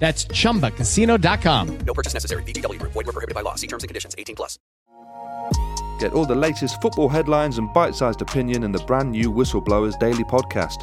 That's chumbacasino.com. No purchase necessary. VGW. Void were prohibited by law. See terms and conditions. 18 plus. Get all the latest football headlines and bite-sized opinion in the brand new Whistleblowers Daily podcast.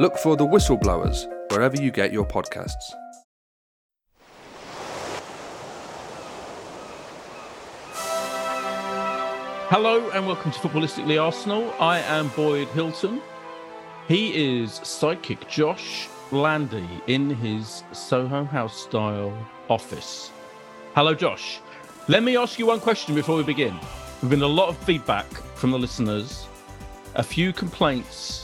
Look for the Whistleblowers wherever you get your podcasts. Hello and welcome to Footballistically Arsenal. I am Boyd Hilton. He is psychic Josh Landy in his Soho House style office. Hello, Josh. Let me ask you one question before we begin. We've been a lot of feedback from the listeners, a few complaints,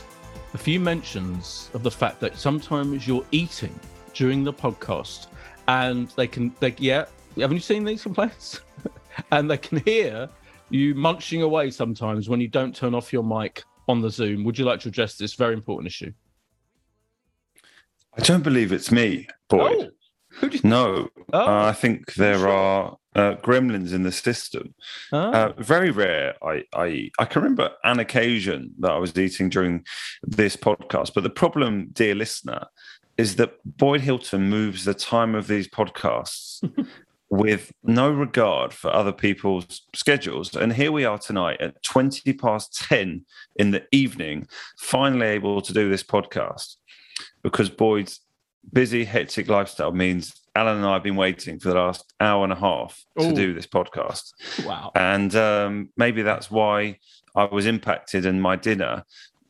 a few mentions of the fact that sometimes you're eating during the podcast and they can, they, yeah, haven't you seen these complaints? and they can hear you munching away sometimes when you don't turn off your mic on the Zoom. Would you like to address this very important issue? I don't believe it's me, Boyd. Oh. Who did No, Oh. uh, I think there are uh, gremlins in the system. Oh. Uh, very rare. I, I I can remember an occasion that I was eating during this podcast. But the problem, dear listener, is that Boyd Hilton moves the time of these podcasts with no regard for other people's schedules. And here we are tonight at 20 past 10 in the evening, finally able to do this podcast because Boyd's busy, hectic lifestyle means Alan and I have been waiting for the last hour and a half to do this podcast. wow. And um, maybe that's why I was impacted and my dinner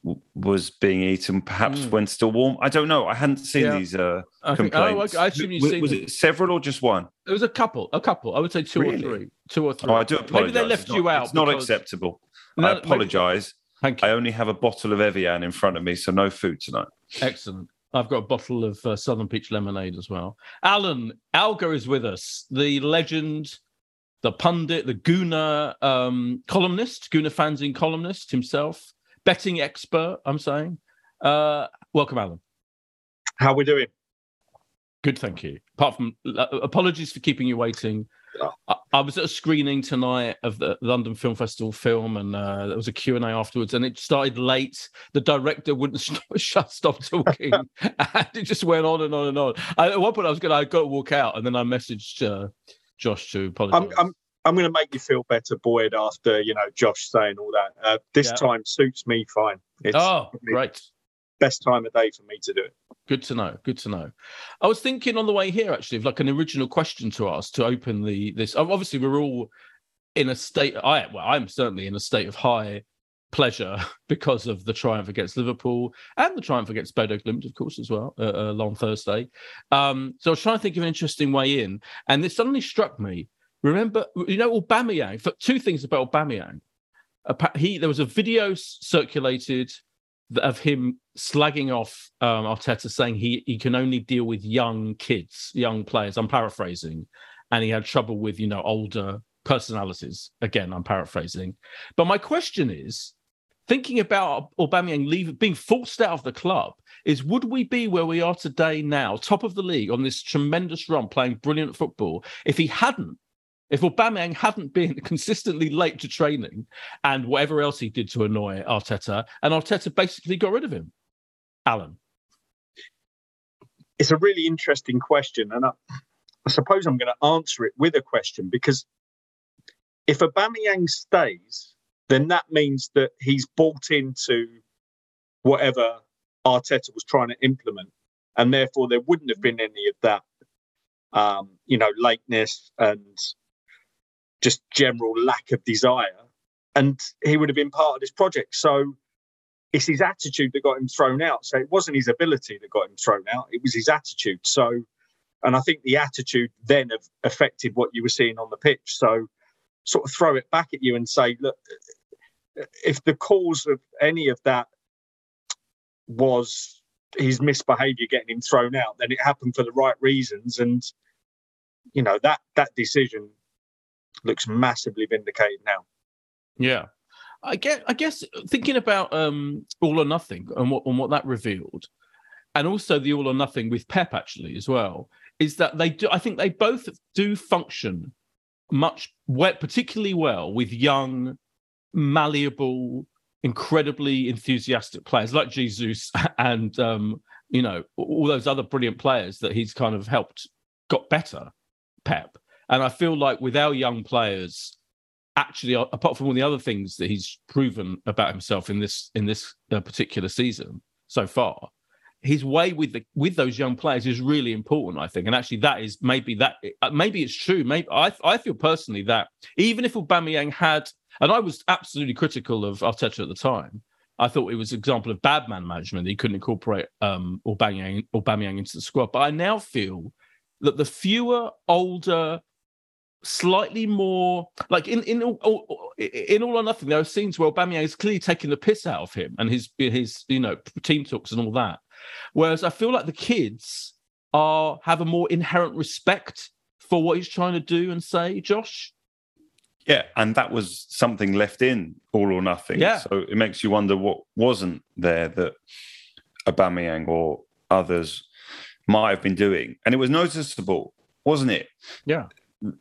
w- was being eaten perhaps Mm. when still warm. I don't know. I hadn't seen Yeah. these uh, I think- oh, complaints. I assume you've was, seen was it several or just one? It was a couple, a couple. I would say two Really? or three. Two or three. Oh, I do apologize. Maybe they left It's you out. It's not acceptable. No, I maybe- apologize. Thank you. I only have a bottle of Evian in front of me, so no food tonight. Excellent. I've got a bottle of uh, Southern Peach Lemonade as well. Alan Alger is with us, the legend, the pundit, the Gooner um, columnist, Gooner fanzine columnist himself, betting expert. I'm saying. Uh, welcome, Alan. How are we doing? Good, thank you. Apart from uh, apologies for keeping you waiting. I, I was at a screening tonight of the London Film Festival film, and uh, there was a Q and A afterwards, and it started late. The director wouldn't stop, shut, stop talking, and it just went on and on and on. I, at one point, I was going, I got to walk out, and then I messaged uh, Josh to apologize. I'm I'm I'm going to make you feel better, Boyd. After you know Josh saying all that, uh, this Yeah. time suits me fine. It's oh, great. Best time of day for me to do it. Good to know. Good to know. I was thinking on the way here actually of like an original question to ask to open the this. Obviously, we're all in a state. I well, I'm certainly in a state of high pleasure because of the triumph against Liverpool and the triumph against Bodo Glimt, of course, as well uh, uh, on Thursday. Um, so I was trying to think of an interesting way in, and this suddenly struck me. Remember, you know, Aubameyang. For two things about Aubameyang. he there was a video circulated of him slagging off um, Arteta, saying he he can only deal with young kids, young players. I'm paraphrasing, and he had trouble with you know older personalities. Again, I'm paraphrasing. But my question is, thinking about Aubameyang leaving, being forced out of the club, is would we be where we are today now, top of the league on this tremendous run, playing brilliant football, if he hadn't, if Aubameyang hadn't been consistently late to training and whatever else he did to annoy Arteta, and Arteta basically got rid of him? Alan. It's a really interesting question, and I, I suppose I'm going to answer it with a question because if Aubameyang stays, then that means that he's bought into whatever Arteta was trying to implement, and therefore there wouldn't have been any of that, um, you know, lateness and just general lack of desire, and he would have been part of this project. So it's his attitude that got him thrown out. So it wasn't his ability that got him thrown out; it was his attitude. So, and I think the attitude then have affected what you were seeing on the pitch. So, sort of throw it back at you and say, look, if the cause of any of that was his misbehaviour getting him thrown out, then it happened for the right reasons, and you know that that decision looks massively vindicated now. Yeah. I guess, I guess thinking about um, all or nothing and what and what that revealed, and also the all or nothing with Pep actually as well, is that they do. I think they both do function much, particularly well with young, malleable, incredibly enthusiastic players like Jesus and um, you know all those other brilliant players that he's kind of helped got better. Pep, and I feel like with our young players actually apart from all the other things that he's proven about himself in this in this uh, particular season so far his way with the with those young players is really important i think and actually that is maybe that uh, maybe it's true maybe i i feel personally that even if Aubameyang had and i was absolutely critical of Arteta at the time I thought it was an example of bad man management. He couldn't incorporate um, Aubameyang, Aubameyang into the squad. But I now feel that the fewer older slightly more like in in all, in all or nothing. There are scenes where Aubameyang is clearly taking the piss out of him and his his you know team talks and all that. Whereas I feel like the kids are have a more inherent respect for what he's trying to do and say. Josh, Yeah, and that was something left in all or nothing. Yeah. So it makes you wonder what wasn't there that Aubameyang or others might have been doing, and it was noticeable, wasn't it? Yeah.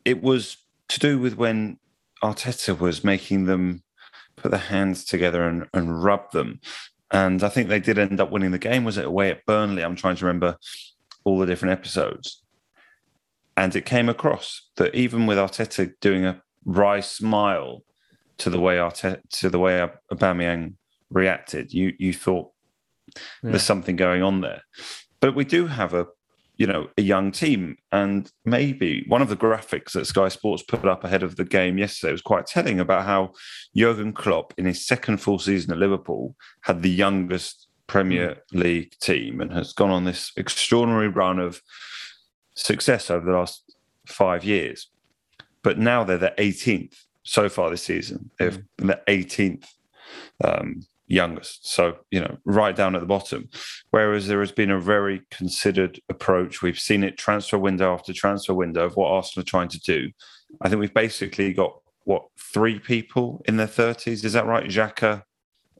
It was to do with when Arteta was making them put their hands together and, and rub them, and I think they did end up winning the game. Was it away at Burnley? I'm trying to remember all the different episodes, and it came across that even with Arteta doing a wry smile to the way Arteta to the way Aubameyang reacted, you you thought Yeah. there's something going on there. But we do have a you know a young team, and maybe one of the graphics that Sky Sports put up ahead of the game yesterday was quite telling about how Jurgen Klopp, in his second full season at Liverpool, had the youngest Premier League team and has gone on this extraordinary run of success over the last five years. But now they're the 18th so far this season. They've been the 18th um, youngest. So, you know, right down at the bottom. Whereas there has been a very considered approach. We've seen it transfer window after transfer window of what Arsenal are trying to do. I think we've basically got, what, three people in their 30s? Is that right? Xhaka,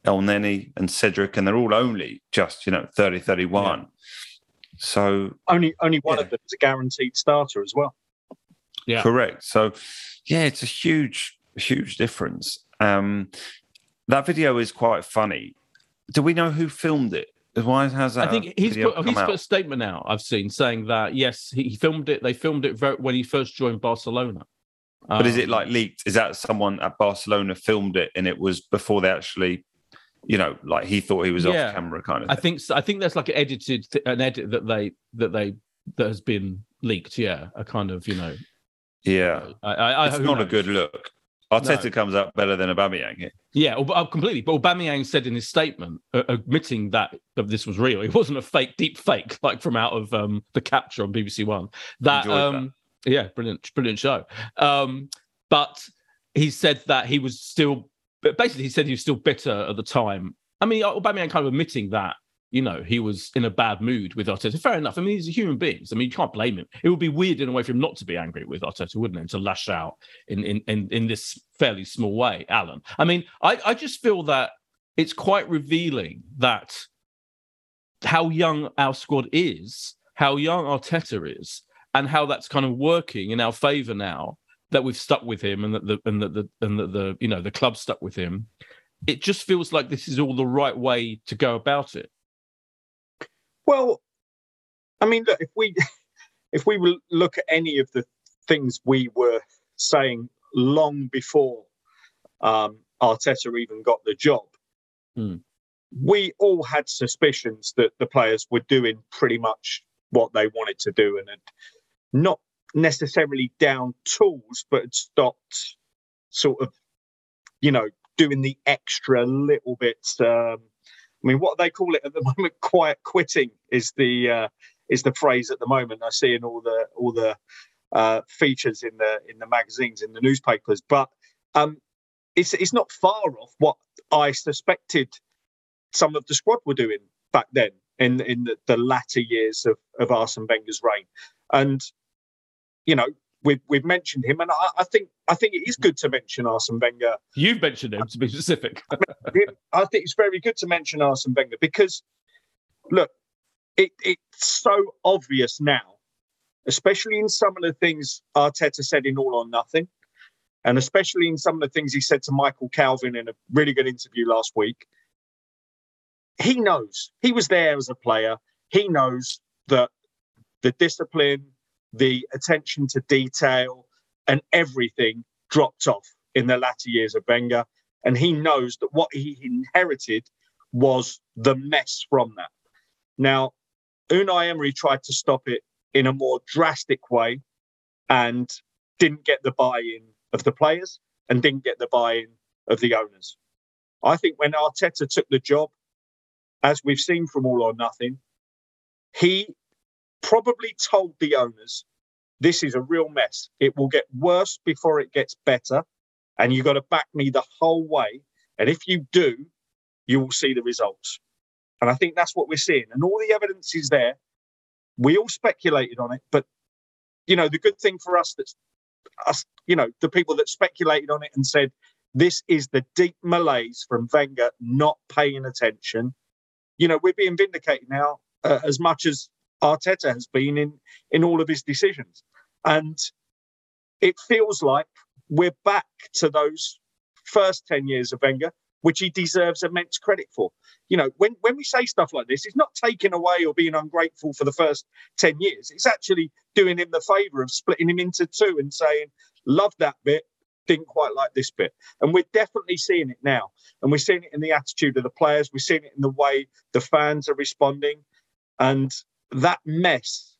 El Neni, and Cedric. And they're all only just, you know, 30, 31. So Only only one Yeah. of them is a guaranteed starter as well. Yeah. Correct. So, yeah, it's a huge, huge difference. Um, that video is quite funny. Do we know who filmed it? Why has that? I think he's put, he's out? put a statement out. I've seen saying that yes, he, he filmed it. They filmed it very, when he first joined Barcelona. But is it Um, like leaked? Is that someone at Barcelona filmed it and it was before they actually, you know, like he thought he was Yeah. off camera kind of I think so. I think there's like an edited an edit that they that they that has been leaked. Yeah, a kind of you know. Yeah. I, I, I It's not a good look. Arteta No. comes out better than Aubameyang. Yeah, uh, completely. But Aubameyang said in his statement, uh, admitting that, that this was real, it wasn't a fake, deep fake like from out of um, the capture on BBC One. That, um, yeah, brilliant, brilliant show. Um, but he said that he was still basically, he said he was still bitter at the time. I mean, Aubameyang kind of admitting that you know he was in a bad mood with Arteta. Fair enough. I mean, he's a human being. I mean, you can't blame him. It would be weird in a way for him not to be angry with Arteta, wouldn't it? To lash out in in in, in this fairly small way, Alan. I mean, I I just feel that it's quite revealing that how young our squad is, how young Arteta is, and how that's kind of working in our favour now that we've stuck with him and that the and that the and that the you know the club stuck with him. It just feels like this is all the right way to go about it. Well, I mean, look, if we if we look at any of the things we were saying long before um, Arteta even got the job, Hmm. we all had suspicions that the players were doing pretty much what they wanted to do and had not necessarily down tools, but had stopped sort of, you know, doing the extra little bits. Um, I mean, what they call it at the moment, quiet quitting is the uh, is the phrase at the moment. I see in all the all the uh, features in the in the magazines in the newspapers, but um, it's it's not far off what I suspected some of the squad were doing back then in in the, the latter years of of Arsene Wenger's reign, and you know we've we've mentioned him, and I, I think I think it is good to mention Arsene Wenger. You've mentioned him to be specific. I think it's very good to mention Arsene Wenger because look, it, it's so obvious now, especially in some of the things Arteta said in All or Nothing, and especially in some of the things he said to Michael Calvin in a really good interview last week. He knows he was there as a player. He knows that the discipline, the attention to detail, and everything dropped off in the latter years of Wenger. And he knows that what he inherited was the mess from that. Now, Unai Emery tried to stop it in a more drastic way and didn't get the buy in of the players and didn't get the buy in of the owners. I think when Arteta took the job, as we've seen from All or Nothing, he probably told the owners, this is a real mess. It will get worse before it gets better. And you've got to back me the whole way. And if you do, you will see the results. And I think that's what we're seeing. And all the evidence is there. We all speculated on it, but you know, the good thing for us that's us, you know, the people that speculated on it and said this is the deep malaise from Wenger not paying attention. You know, we're being vindicated now uh, as much as Arteta has been in in all of his decisions, and it feels like we're back to those first ten years of Wenger, which he deserves immense credit for. You know, when when we say stuff like this, it's not taking away or being ungrateful for the first ten years. It's actually doing him the favour of splitting him into two and saying, "Love that bit." Didn't quite like this bit. And we're definitely seeing it now. And we're seeing it in the attitude of the players. We're seeing it in the way the fans are responding. And that mess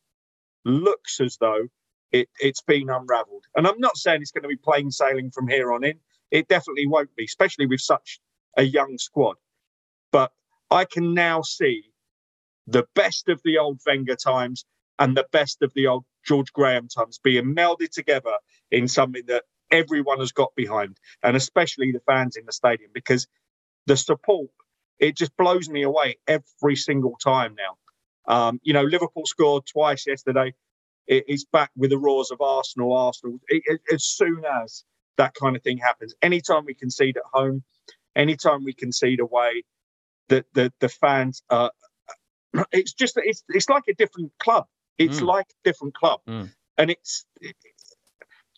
looks as though it, it's been unraveled. And I'm not saying it's going to be plain sailing from here on in. It definitely won't be, especially with such a young squad. But I can now see the best of the old Wenger times and the best of the old George Graham times being melded together in something that everyone has got behind, and especially the fans in the stadium, because the support it just blows me away every single time now. Um, you know, Liverpool scored twice yesterday. It, it's back with the roars of Arsenal. Arsenal. It, it, as soon as that kind of thing happens, anytime we concede at home, anytime we concede away, the the the fans. Uh, it's just it's it's like a different club. It's Mm. like a different club, Mm. and it's.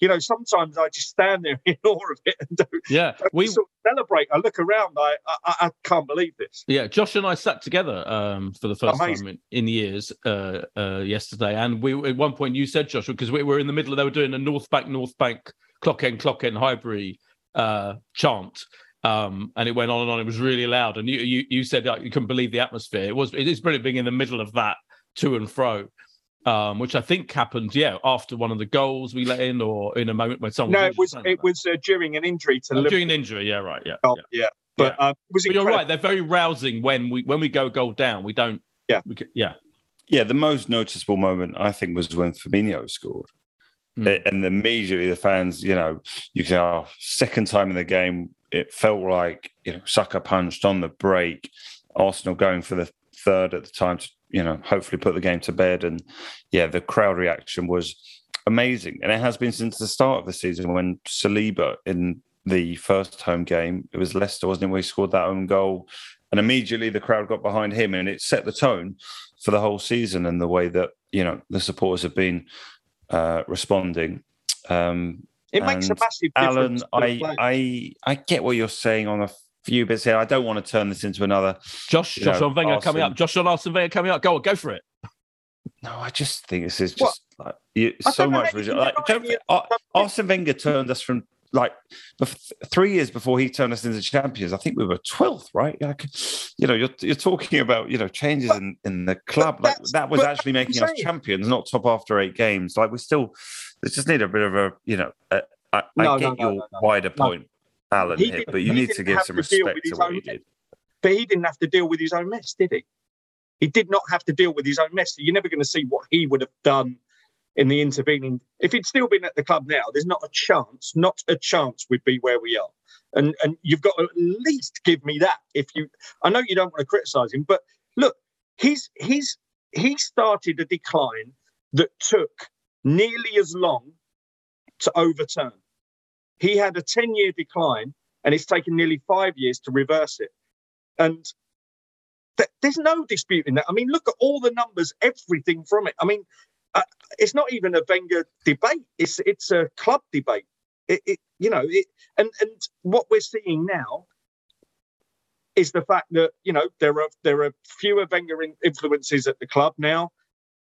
You know, sometimes I just stand there in awe of it and don't, Yeah, don't we sort of celebrate. I look around, I, I I can't believe this. Yeah, Josh and I sat together um, for the first Amazing. time in, in years uh, uh, yesterday, and we at one point you said, Joshua, because we were in the middle, they were doing a North Bank, North Bank, clock end, clock end, Highbury uh, chant, um, and it went on and on. It was really loud, and you you, you said that you couldn't believe the atmosphere. It was it is brilliant being in the middle of that to and fro. Um, which I think happened, yeah, after one of the goals we let in, or in a moment when someone No, it was it was uh, during an injury to oh, Liverpool. during an injury, yeah, right, yeah. Oh, yeah. yeah. But um, it was But you're right; they're very rousing when we when we go goal down. We don't, Yeah. we, yeah, Yeah, the most noticeable moment I think was when Firmino scored. Mm. A- And immediately the fans, you know, you can oh, second time in the game, it felt like you know sucker punched on the break. Arsenal going for the third at the time to you know hopefully put the game to bed, and yeah, the crowd reaction was amazing, and it has been since the start of the season when Saliba in the first home game it was Leicester, wasn't it, where he scored that own goal, and immediately the crowd got behind him, and it set the tone for the whole season and the way that you know the supporters have been uh, responding. Um, It makes a massive Alan, difference. the I. I I get what you're saying on a few bits here. I don't want to turn this into another. Josh, you Josh know, on Wenger coming up. Josh on Arsene Wenger coming up. Go on, go for it. No, I just think this is What? just like you, so much. how resi- Like, deny don't, any of Ar- Arsene Wenger turned us from like three years before he turned us into champions. I think we were twelfth, right? Like, you know, you're you're talking about you know changes But- in in the club. Like that was actually making us champions, not top after eight games. Like we still, they just need a bit of a you know. A, I, I No, get no, no, your no, no. wider No. point, Alan, He here, but you need to give some to respect to what he did. but he didn't have to deal with his own mess, did he? He did not have to deal with his own mess. You're never going to see what he would have done in the intervening. If he'd still been at the club now, there's not a chance, not a chance we'd be where we are. And and you've got to at least give me that. If you, I know you don't want to criticise him, but look, he's he's he started a decline that took nearly as long to overturn. He had a 10 year decline and it's taken nearly five years to reverse it. And th- there's no disputing that. I mean, look at all the numbers, everything from it. I mean, uh, it's not even a Wenger debate. It's it's a club debate. It, it you know, it, and and what we're seeing now is the fact that you know there are there are fewer Wenger influences at the club now.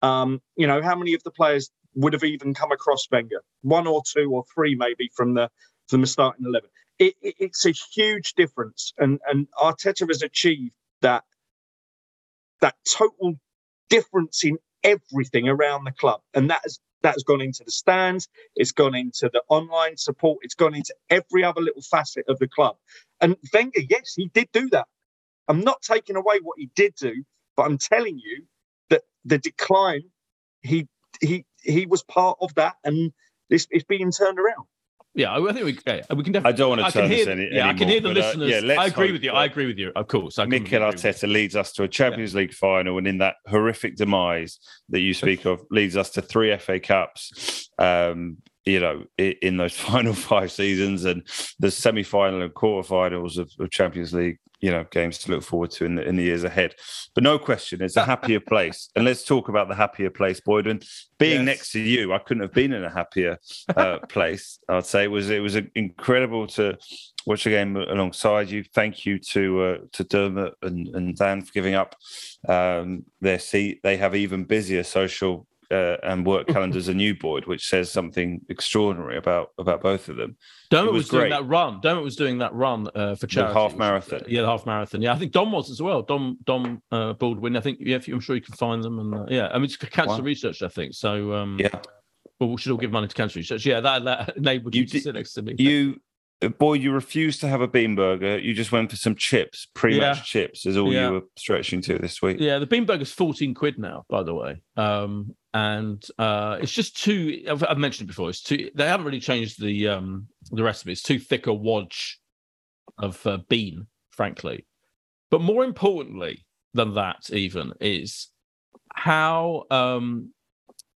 Um, you know, how many of the players would have even come across Wenger? One or two or three, maybe from the from the starting eleven. It, it, it's a huge difference, and and Arteta has achieved that that total difference in everything around the club, and that has that has gone into the stands, it's gone into the online support, it's gone into every other little facet of the club. And Wenger, yes, he did do that. I'm not taking away what he did do, but I'm telling you that the decline, he he he was part of that, and this it's being turned around. Yeah, I I think we, yeah, we can definitely. I don't want to I can turn hear, this any, yeah, I can hear the but, uh, listeners. yeah, let's I agree with you. I agree with you. Of course, I Mikel completely agree with Arteta leads us to a Champions League final, and in that horrific demise that you speak of, leads us to three FA Cups. Um, you know, in those final five seasons, and the semi-final and quarterfinals of, of Champions League, you know, games to look forward to in the in the years ahead. But no question, it's a happier place, and let's talk about the happier place, Boyd. And being Yes. next to you, I couldn't have been in a happier uh, place. I'd say it was it was incredible to watch the game alongside you. Thank you to uh, to Dermot and, and Dan for giving up um, their seat. They have even busier social uh, and work calendars than new board, which says something extraordinary about about both of them. Dermot was, was doing great. that run. Dermot was doing that run uh, for The charity. half marathon. Yeah, the half marathon. Yeah, I think Dom was as well. Dom Dom uh, Baldwin. I think yeah, I'm sure you can find them. And uh, yeah, I mean it's cancer Wow. research. I think so. Um, Yeah, well, we should all give money to cancer research. Yeah, that, that enabled you, You to did- sit next to me. you. uh, Boyd, you refused to have a bean burger. You just went for some chips, pre-match Yeah. chips, is all Yeah. you were stretching to this week. Yeah, the bean burger's 14 quid now, by the way. Um, and uh, it's just too, I've, I've mentioned it before, it's too, they haven't really changed the um, the recipe. It's too thick a wadge of uh, bean, frankly. But more importantly than that, even, is how um,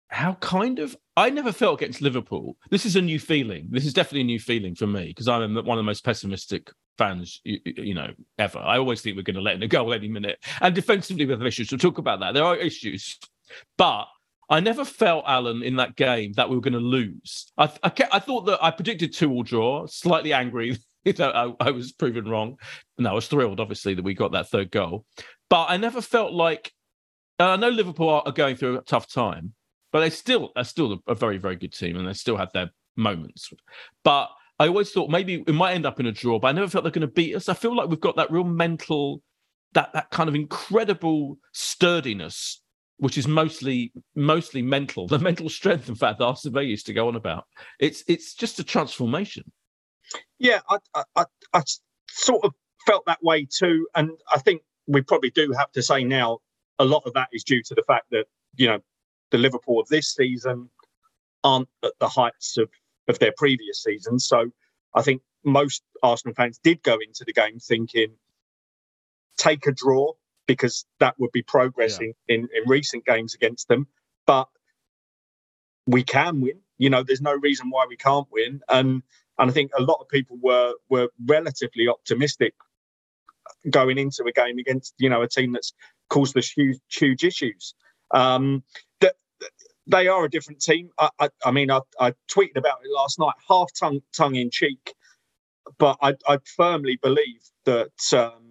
how kind of I never felt against Liverpool. This is a new feeling. This is definitely a new feeling for me because I'm one of the most pessimistic fans, you, you know, ever. I always think we're going to let in a goal any minute. And defensively, we have issues. We'll talk about that. There are issues, but I never felt Alan in that game that we were going to lose. I I, I thought that I predicted two all draw. Slightly angry I, I was proven wrong. No, I was thrilled, obviously, that we got that third goal. But I never felt like. And I know Liverpool are, going through a tough time, but they still are still a, a very very good team, and they still have their moments. But I always thought maybe it might end up in a draw, but I never felt they're going to beat us. I feel like we've got that real mental, that that kind of incredible sturdiness, which is mostly mostly mental. The mental strength, in fact, that Arsene Wenger used to go on about. It's it's just a transformation. Yeah, I, I, I, sort of felt that way too, and I think we probably do have to say now a lot of that is due to the fact that you know the Liverpool of this season aren't at the heights of of their previous seasons. So I think most Arsenal fans did go into the game thinking take a draw because that would be progressing in, in recent games against them. But we can win. You know, there's no reason why we can't win. And and I think a lot of people were were relatively optimistic going into a game against you know a team that's caused us huge huge issues. Um, that they are a different team. I, I, I mean, I, I, tweeted about it last night, half tongue tongue in cheek, but I, I firmly believe that um,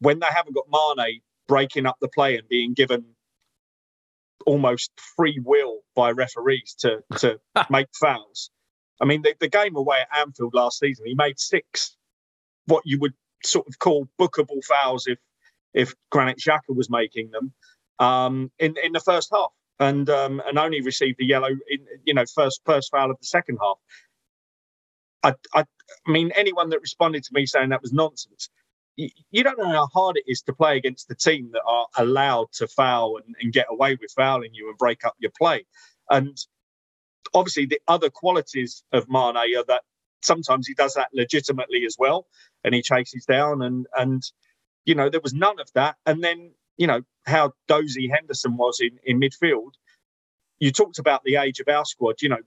when they haven't got Mane breaking up the play and being given almost free will by referees to to make fouls. I mean, the, the game away at Anfield last season, he made six what you would sort of call bookable fouls if if Granit Xhaka was making them um, in in the first half, and um, and only received the yellow in you know first first foul of the second half. I, I I mean, anyone that responded to me saying that was nonsense, you, don't know how hard it is to play against the team that are allowed to foul and, and get away with fouling you and break up your play. And obviously, the other qualities of Mane are that sometimes he does that legitimately as well, and he chases down and and you know there was none of that. And then you know how dozy Henderson was in in midfield. You talked about the age of our squad. You know,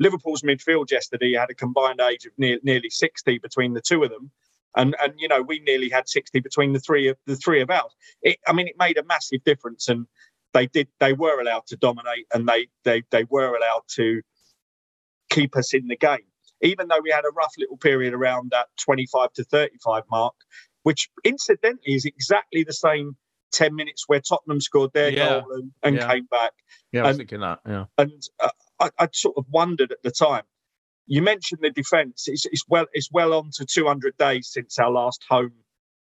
Liverpool's midfield yesterday had a combined age of near, nearly sixty between the two of them. And, and you know we nearly had 60 between the three of the three of us It, I mean, it made a massive difference, and they did. They were allowed to dominate, and they they they were allowed to keep us in the game even though we had a rough little period around that 25 to 35 mark, which incidentally is exactly the same 10 minutes where Tottenham scored their Yeah. goal and, and Yeah. came back. Yeah, I was And- thinking that. Yeah. And uh, I, I sort of wondered at the time. You mentioned the defence. It's, it's well, it's well on to 200 days since our last home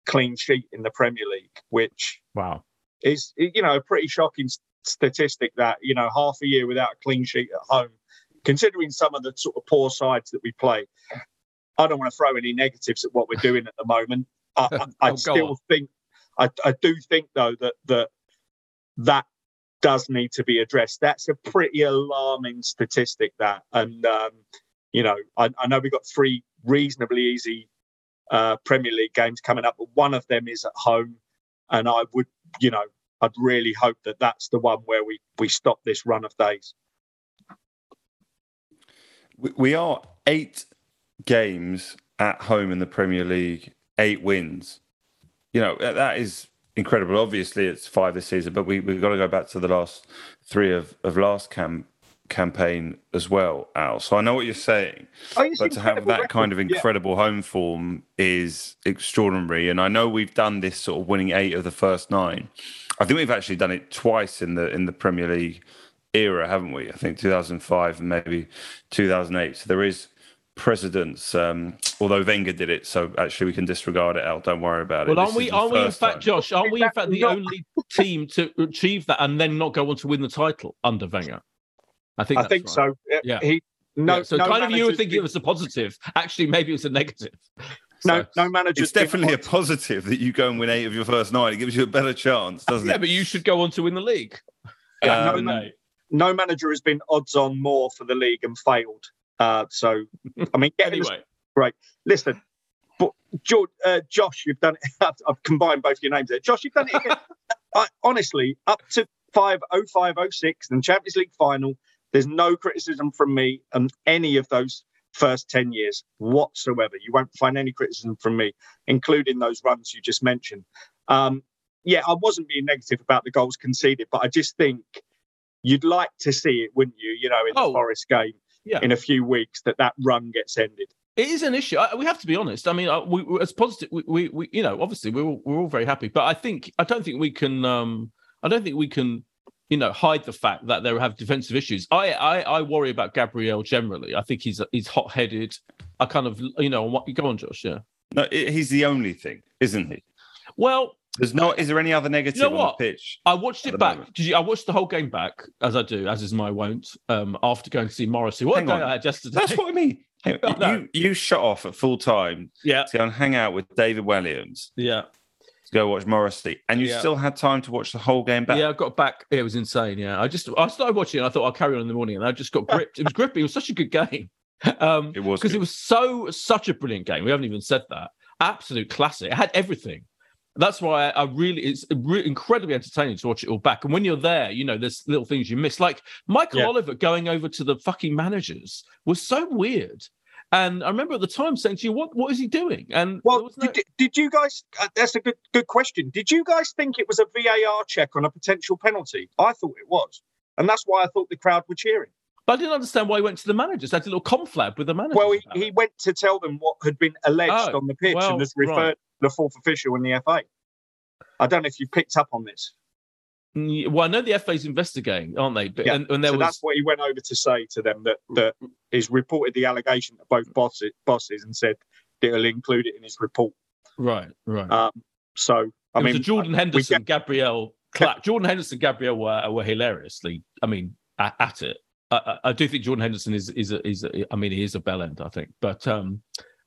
clean sheet in the Premier League, which Wow. is you know a pretty shocking statistic that you know half a year without a clean sheet at home considering some of the sort of poor sides that we play i don't want to throw any negatives at what we're doing at the moment i, I, I Oh, still on. think I, I do think though that that that does need to be addressed that's a pretty alarming statistic that and um you know i, I know we've got three reasonably easy uh premier league games coming up but one of them is at home and I would, you know, I'd really hope that that's the one where we we stop this run of days. We, are eight games at home in the Premier League, eight wins. You know, that is incredible. Obviously, it's five this season, but we, we've got to go back to the last three of, of last cam, campaign as well, Al. So I know what you're saying, Oh, but to have incredible that kind of record. Yeah. incredible home form is extraordinary. And I know we've done this sort of winning eight of the first nine. I think we've actually done it twice in the in the Premier League era, haven't we? I think 2005 and maybe 2008. So there is precedence. Um, although Wenger did it, so actually we can disregard it. Al, don't worry about it. Well, aren't This we? Aren't we in fact, time. Josh? Aren't we in fact the only team to achieve that and then not go on to win the title under Wenger? I think. I think right. so. Yeah. He no. Yeah, so no kind of you were manager's thinking it was a positive. Actually, maybe it was a negative. no So- no manager. It's definitely a positive that you go and win eight of your first nine. It gives you a better chance, doesn't Yeah, it? Yeah, but you should go on to win the league. Yeah, no, Um, no, no manager has been odds on more for the league and failed. Uh, so I mean, getting us Anyway, Listen, but George, uh, Josh, you've done it. I've, I've combined both your names there. Josh, you've done it again. I, honestly, up to five oh five oh six and Champions League final, there's no criticism from me on any of those first 10 years whatsoever. You won't find any criticism from me, including those runs you just mentioned. Um, yeah, I wasn't being negative about the goals conceded, but I just think you'd like to see it, wouldn't you? You know, in the Oh, Forest game yeah. in a few weeks, that that run gets ended. It is an issue. I, we have to be honest. I mean, uh, we, we- as positive, we, we, we, you know, obviously we're all, we're all very happy, but I think I don't think we can. Um, I don't think we can, you know, hide the fact that they have defensive issues. I, I, I worry about Gabriel generally. I think he's he's hot headed. I kind of, you know, what go on, Josh. Yeah. No, he's the only thing, isn't he? Well, There's no. Is there any other negative know on the pitch? I watched it back. Did you, I watched the whole game back, as I do, as is my wont. Um, after going to see Morrissey, what Hang a day on. I had yesterday. That's what I mean. On, I. You you shut off at full time yeah, to go and hang out with David Williams yeah, go watch Morrissey, and you Yeah. still had time to watch the whole game back. yeah. I got back. It was insane. Yeah, I just I started watching. it, I thought I'll carry on in the morning, and I just got gripped. It was gripping. It was such a good game. um, It was because it was so such a brilliant game. We haven't even said that. Absolute classic. It had everything. That's why I, I really it's re- incredibly entertaining to watch it all back. And when you're there, you know, there's little things you miss. Like Michael Yeah. Oliver going over to the fucking managers was so weird. And I remember at the time saying to you, "What what is he doing?" And Well, no- did, did you guys? Uh, that's a good good question. Did you guys think it was a VAR check on a potential penalty? I thought it was, and that's why I thought the crowd were cheering. but I didn't understand why he went to the managers. They had a little conflab with the manager. Well, he, he went to tell them what had been alleged Oh, on the pitch well, and has referred right. the fourth official in the FA. I don't know if you picked up on this. Well, I know the FA's investigating, aren't they? But Yeah, and, and there so was that's what he went over to say to them that that he's reported the allegation to both bosses, bosses and said that he'll include it in his report. right, right. Um, so I mean, Jordan Henderson, get- Gabriel, Jordan Henderson, Gabriel were, were hilariously. I mean, at, at it. I, I I do think Jordan Henderson is is a, is. A, I mean, he is a bell end. I think, but um,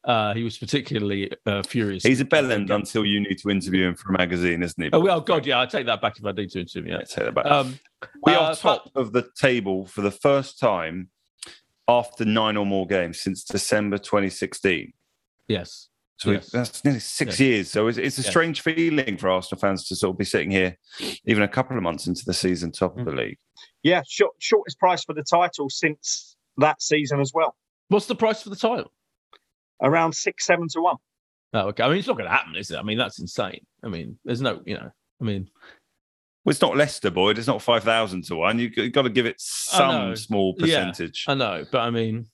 uh, he was particularly uh, furious. He's a bell end until you need to interview him for a magazine, isn't he? Oh, well, God, yeah, I take that back if I need to. interview, Yeah, Yeah. take that back. Um, we uh, are top of the table for the first time after nine or more games since December 2016. yes. So Yes. that's nearly six Yes. years. So it's, it's a Yes. strange feeling for Arsenal fans to sort of be sitting here, even a couple of months into the season, top of the league. yeah, short, shortest price for the title since that season as well, What's the price for the title? Around six seven to one. Oh, okay. I mean, it's not going to happen, is it? I mean, that's insane. I mean, there's no, you know, I mean, Well, it's not Leicester, Boyd. It's not 5,000 to one. You've got to give it I know. some small Yeah. percentage. I know, but I mean,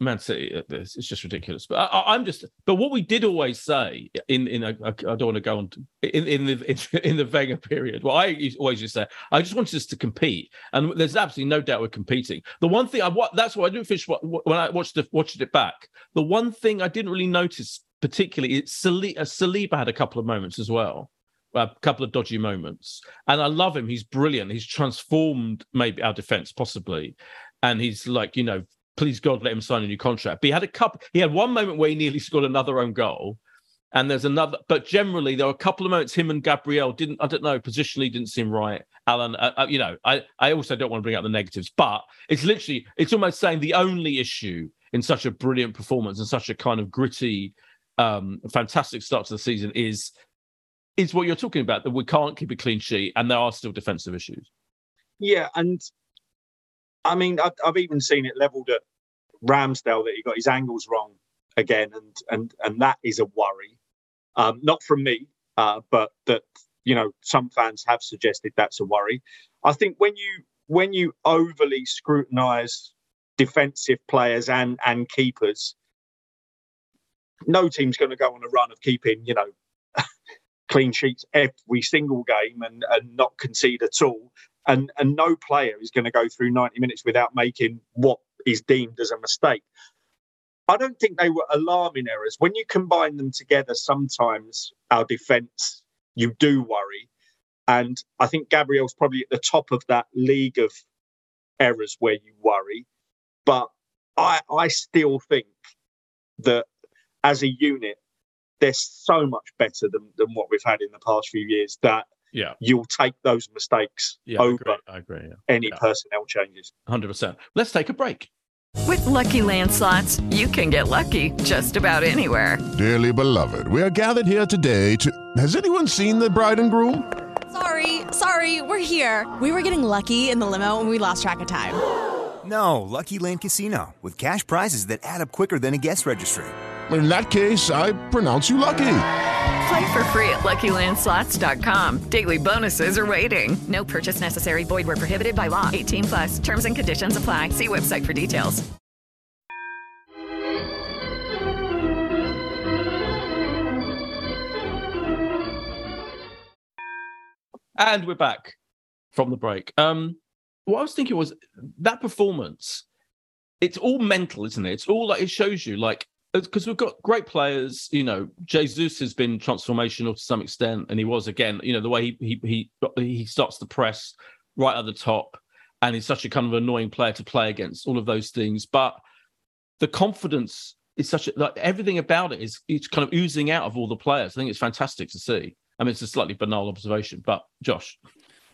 Man City, uh, it's it's just ridiculous. But I, I'm just, but what we did always say in in I don't want to go on to, in in the in, in the Wenger period. Well, I always just say, I just wanted us to compete, and there's absolutely no doubt we're competing. The one thing I what that's why I didn't finish when I watched the, watched it back. The one thing I didn't really notice particularly, it's Saliba, uh, Saliba had a couple of moments as well. A couple of dodgy moments, and I love him. He's brilliant. He's transformed maybe our defense possibly, and he's like you know please God, let him sign a new contract. But he had a couple. He had one moment where he nearly scored another own goal, and there's another. But generally, there were a couple of moments. Him and Gabriel didn't. I don't know. Positionally, didn't seem right. Alan, uh, uh, you know, I I also don't want to bring up the negatives, but it's literally it's almost saying the only issue in such a brilliant performance and such a kind of gritty, um, fantastic start to the season is is what you're talking about that we can't keep a clean sheet and there are still defensive issues. Yeah, and I mean, I've, I've even seen it levelled at Ramsdale that he got his angles wrong again, and and and that is a worry. Um, not from me, uh, but that you know some fans have suggested that's a worry. I think when you when you overly scrutinise defensive players and and keepers, no team's going to go on a run of keeping you know clean sheets every single game and, and not concede at all. And and no player is going to go through 90 minutes without making what is deemed as a mistake. I don't think they were alarming errors. When you combine them together, sometimes our defence, you do worry. And I think Gabriel's probably at the top of that league of errors where you worry. But I I still think that as a unit, they're so much better than, than what we've had in the past few years that Yeah, you'll take those mistakes yeah, I over agree. I agree. Yeah. any Yeah. personnel changes. Hundred percent. Let's take a break. With Lucky Land slots, you can get lucky just about anywhere. Dearly beloved, we are gathered here today to. Has anyone seen the bride and groom? Sorry, sorry, we're here. We were getting lucky in the limo and we lost track of time. No, Lucky Land Casino, with cash prizes that add up quicker than a guest registry. In that case, I pronounce you lucky. Play for free at LuckyLandSlots.com. Daily bonuses are waiting. No purchase necessary. Void where prohibited by law. 18 plus. Terms and conditions apply. See website for details. And we're back from the break. Um, what I was thinking was that performance. It's all mental, isn't it? It's all like it shows you, like Uh, because we've got great players. You know, Jesus has been transformational to some extent, and he was again. You know, the way he he he he starts the press right at the top, and he's such a kind of annoying player to play against. All of those things, but the confidence is such a, like everything about it is it's kind of oozing out of all the players. I think it's fantastic to see. I mean, it's a slightly banal observation, but Josh,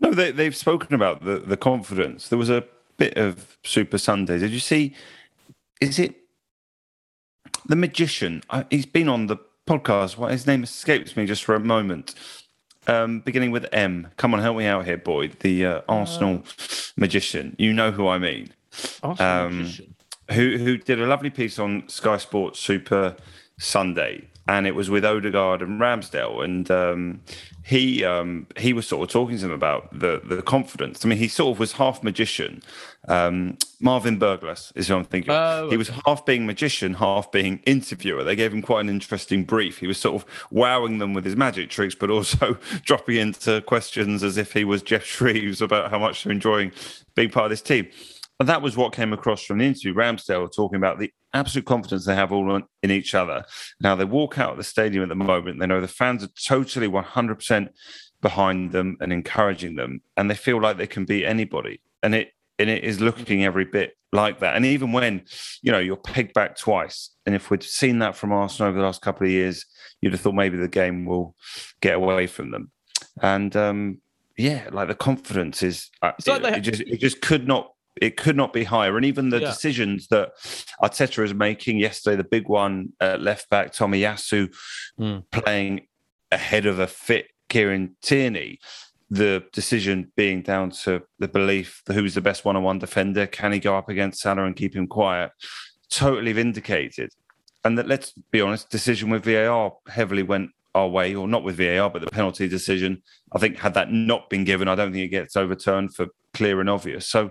No, they, they've spoken about the, the confidence. There was a bit of Super Sunday. Did you see? Is it the magician. I, he's been on the podcast. What his name escapes me just for a moment. Um, beginning with M. Come on, help me out here, Boyd. The uh, Arsenal magician. You know who I mean. Arsenal Um, magician. who who did a lovely piece on Sky Sports Super Sunday, and it was with Odegaard and Ramsdale, and um, he um, he was sort of talking to them about the the confidence. I mean, he sort of was half magician. Um, Marvin Berglas is who I'm thinking. Oh, he was half being magician, half being interviewer. They gave him quite an interesting brief. He was sort of wowing them with his magic tricks, but also dropping into questions as if he was Geoff Shreeves about how much they're enjoying being part of this team. And that was what came across from the interview. Ramsdale were talking about the absolute confidence they have all in- in each other. Now they walk out of the stadium at the moment. They know the fans are totally 100% behind them and encouraging them, and they feel like they can beat anybody. And it and it is looking every bit like that. And even when you know you're pegged back twice, and if we'd seen that from Arsenal over the last couple of years, you'd have thought maybe the game will get away from them. And um, yeah, like the confidence is uh, It's like it, they- it just it just could not it could not be higher. And even the Yeah. decisions that Arteta is making yesterday, the big one at left back, Tomiyasu Hmm. playing ahead of a fit Kieran Tierney, the decision being down to the belief that who's the best one-on-one defender, can he go up against Salah and keep him quiet? Totally vindicated. And that let's be honest, decision with VAR heavily went our way, or not with VAR, but the penalty decision. I think had that not been given, I don't think it gets overturned for clear and obvious. So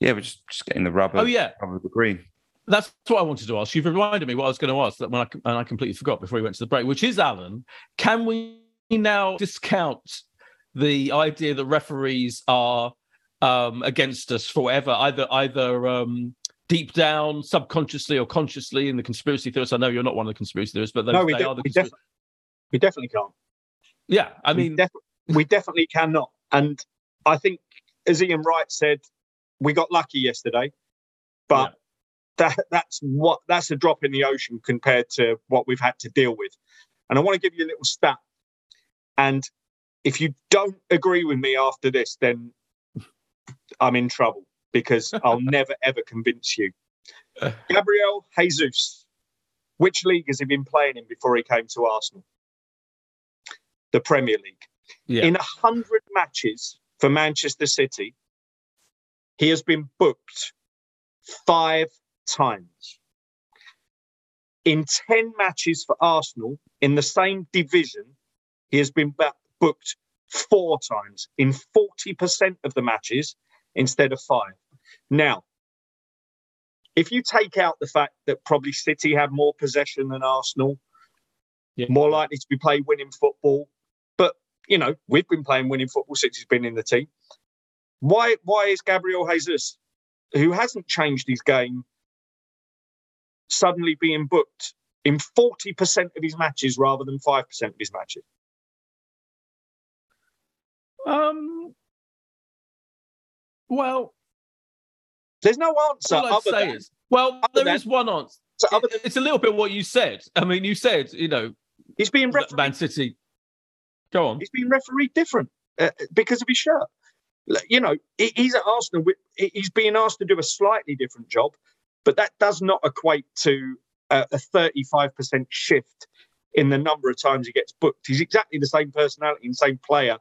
yeah, we're just, just getting the rubber. Oh, yeah. rubber the green. That's what I wanted to ask. You've reminded me what I was going to ask that when I and I completely forgot before we went to the break, which is Alan. Can we now discount the idea that referees are um, against us forever, either either um, deep down, subconsciously or consciously in the conspiracy theorists? I know you're not one of the conspiracy theorists, but those, no, we, they de- are the we, conspiracy- defi- we definitely can't. Yeah, I We mean, def- we definitely cannot. And I think, as Ian Wright said, we got lucky yesterday, but that that's what that's a drop in the ocean compared to what we've had to deal with. And I want to give you a little stat. And if you don't agree with me after this, then I'm in trouble because I'll never ever convince you. Gabriel Jesus, which league has he been playing in before he came to Arsenal? The Premier League. yeah. In a hundred matches for Manchester City, he has been booked five times. In 10 matches for Arsenal in the same division, he has been booked four times in 40% of the matches instead of five. Now, if you take out the fact that probably City have more possession than Arsenal, Yeah. more likely to be playing winning football, but you know, we've been playing winning football since he's been in the team. Why why is Gabriel Jesus, who hasn't changed his game, suddenly being booked in 40% of his matches rather than 5% of his matches? um, well, There's no answer all I'd other say than, is, well, there is than- one answer. so other than It's a little bit what you said. I mean, you said, you know, he's being refereed Man City. Go on. He's been refereed different uh, because of his shirt. You know, he- he's at Arsenal. He's being asked to do a slightly different job, but that does not equate to a, a 35% shift in the number of times he gets booked. He's exactly the same personality and same player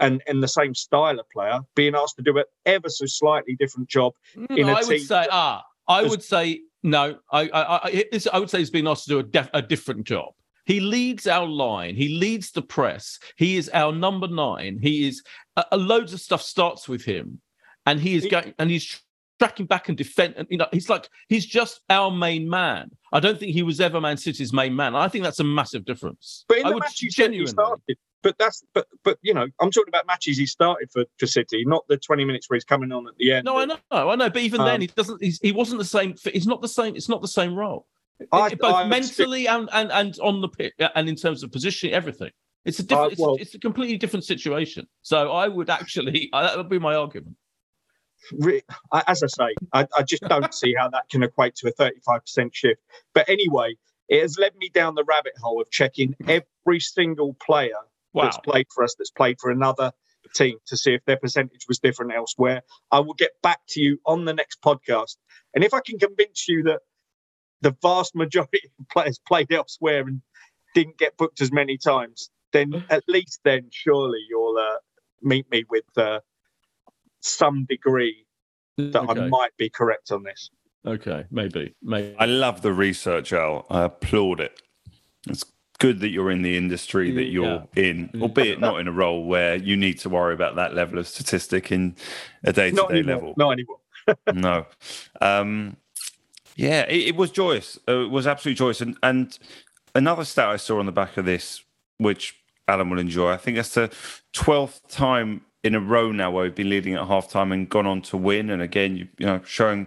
and, and the same style of player, being asked to do an ever so slightly different job. in a I would team say, ah, I would say no. I, I, I, I would say he's been asked to do a, def, a different job. He leads our line. He leads the press. He is our number nine. He is a loads of stuff starts with him, and he is going and he's tracking back and defend. And you know, he's like he's just our main man. I don't think he was ever Man City's main man. I think that's a massive difference. But in I the would matches that he genuinely. started, but that's but but you know, I'm talking about matches he started for, for City, not the 20 minutes where he's coming on at the end. No, I know, I know, but even Um, then, he doesn't. He's, he wasn't the same. He's not the same. It's not the same role. I- both I mentally and, and and on the pitch and in terms of positioning, everything. It's a different. Uh, well- it's, it's a completely different situation. So I would actually that would be my argument. as I say, I, I just don't see how that can equate to a 35% shift. But anyway, it has led me down the rabbit hole of checking every single player that's played for us, that's played for another team to see if their percentage was different elsewhere. I will get back to you on the next podcast. And if I can convince you that the vast majority of players played elsewhere and didn't get booked as many times, then at least then surely you'll uh, meet me with uh, some degree that I might be correct on this. Okay, maybe, maybe. I love the research, Al. I applaud it. It's good that you're in the industry that you're in, albeit not in a role where you need to worry about that level of statistic in a day to Not day anymore. level. Not anymore. no. Um, yeah, it, it was joyous. Uh, it was absolutely joyous. And, and another stat I saw on the back of this, which Alan will enjoy, I think that's the 12th time in a row now where we've been leading at halftime and gone on to win. And again, you, you know, showing